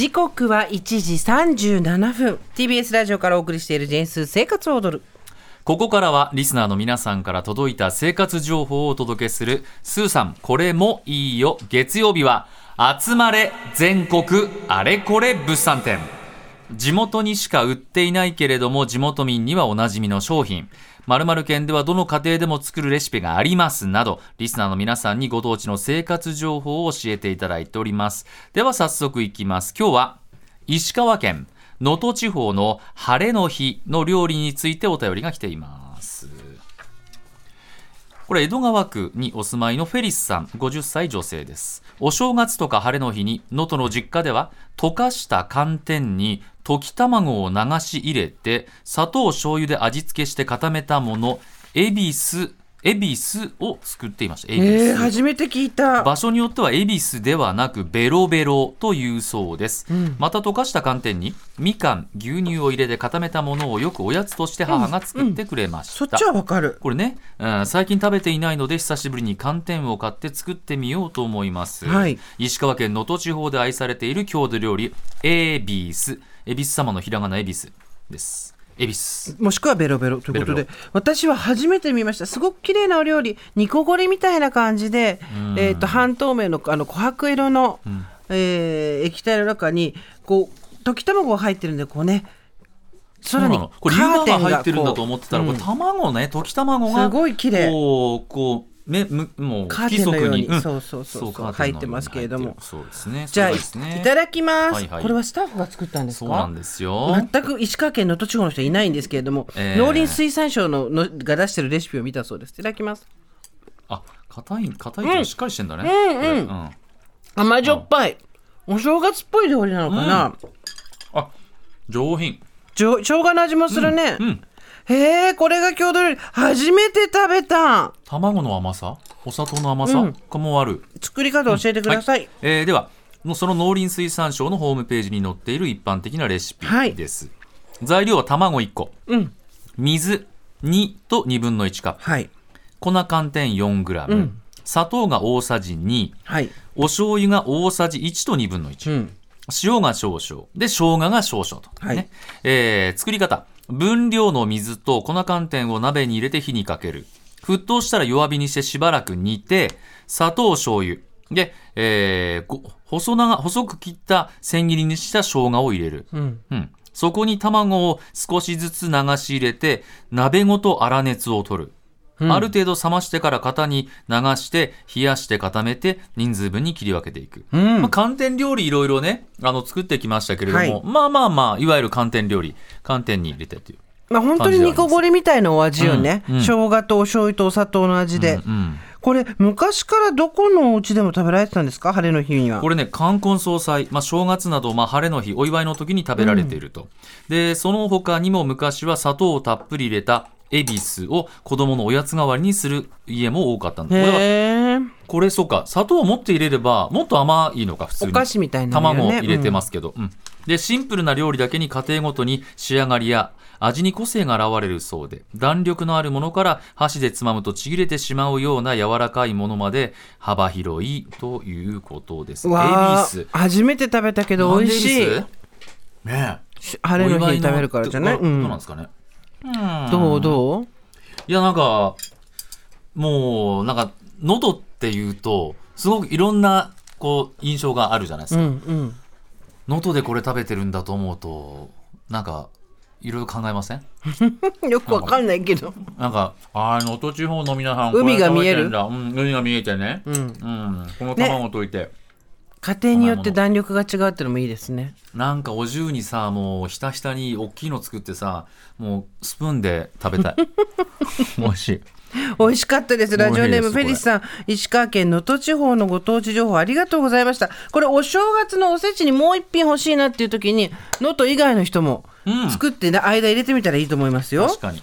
時刻は1時37分。TBS ラジオからお送りしているジェンス生活を踊る。ここからはリスナーの皆さんから届いた生活情報をお届けするスーさんこれもいいよ。月曜日は集まれ全国あれこれ物産展。地元にしか売っていないけれども地元民にはおなじみの商品。〇〇県ではどの家庭でも作るレシピがありますなどリスナーの皆さんにご当地の生活情報を教えていただいております。では早速いきます。今日は石川県能登地方の晴れの日の料理についてお便りが来ています。これ江戸川区にお住まいのフェリスさん50歳女性です。お正月とか晴れの日に能登の実家では溶かした寒天に溶き卵を流し入れて砂糖醤油で味付けして固めたものエビスエビスを作っていました。エビス、えー、初めて聞いた。場所によってはエビスではなくベロベロというそうです、うん。また溶かした寒天にみかん牛乳を入れて固めたものをよくおやつとして母が作ってくれました、そっちはわかる。これね、うん最近食べていないので久しぶりに寒天を買って作ってみようと思います、はい。石川県能登地方で愛されている郷土料理エビス。エビス様のひらがなエビスですエビス。もしくはベロベロということで。私は初めて見ました。すごく綺麗なお料理。煮こごりみたいな感じで、えー、と半透明のあの琥珀色の、えー液体の中にこう溶き卵が入ってるんでこうね空にの。これ湯葉が入ってるんだと思ってたら、こうこれ卵ね溶き卵がすごい綺麗。こうこうめむもうカーテンのように。不規則そうそうそうそう。入ってますけれども。そうですね。じゃあね。いただきます、はいはい。これはスタッフが作ったんですか？そうなんですよ。全く石川県能登地方の人いないんですけれども、えー農林水産省ののが出してるレシピを見たそうです。いただきます。あ硬い硬いけどしっかりしてんだね、うんこれ。うん。甘じょっぱい、お正月っぽい料理なのかな、あ上品。じょ生姜の味もするね、うんへえこれが郷土料理。初めて食べた。卵の甘さ？お砂糖の甘さ？うん。かもある、作り方教えてください、えーではもうその農林水産省のホームページに載っている一般的なレシピです、材料は卵1個。うん。水2と2分の1カップ。はい。粉寒天 4g、うん。砂糖が大さじ2はい。お醤油が大さじ1と2分の1、うん塩が少々。で生姜が少々と、はい。ね。えー作り方。分量の水と粉寒天を鍋に入れて火にかける。沸騰したら弱火にしてしばらく煮て砂糖醤油。で、えーご細長細く切った千切りにした生姜を入れる、うん。うん、そこに卵を少しずつ流し入れて鍋ごと粗熱を取る、うんある程度冷ましてから型に流して冷やして固めて人数分に切り分けていく、うん。まあ、寒天料理いろいろねあの作ってきましたけれども、はい。まあまあまあいわゆる寒天料理寒天に入れてという、まあ本当に煮こごりみたいなお味よね、うん。うん。生姜とお醤油とお砂糖の味で、うんうん。これ昔からどこのお家でも食べられてたんですか？晴れの日には。これね冠婚葬祭、まあ、正月など、まあ、晴れの日お祝いの時に食べられていると、でその他にも昔は砂糖をたっぷり入れたエビスを子供のおやつ代わりにする家も多かったんですこれはへえこれそうか砂糖をもっと入れればもっと甘いのか普通にお菓子みたいなね。卵を入れてますけど、うん。でシンプルな料理だけに家庭ごとに仕上がりや味に個性が現れるそうで弾力のあるものから箸でつまむとちぎれてしまうような柔らかいものまで幅広いということです。わあエビス。初めて食べたけど美味しい。ねえし晴れの日に食べるからじゃない、どうなんですかね、うんどうどう？いやなんかもうなんか喉っていうとすごくいろんなこう印象があるじゃないですうんかうん。能登、でこれ食べてるんだと思うとなんかいろいろ考えません？よくわかんないけど。なんかあー能登地方の皆さん海が見える？うん、海が見えてね。うん。うん、この卵溶いて、家庭によって弾力が違うってのもいいですね。なんかお重にさもうひたひたに大きいの作ってさもうスプーンで食べたい。美味しい。美味しかったです。ラジオネームフェリスさん。石川県能登地方のご当地情報ありがとうございました。これお正月のおせちにもう一品欲しいなっていう時に能登以外の人もうん。作ってね間入れてみたらいいと思いますよ。確かに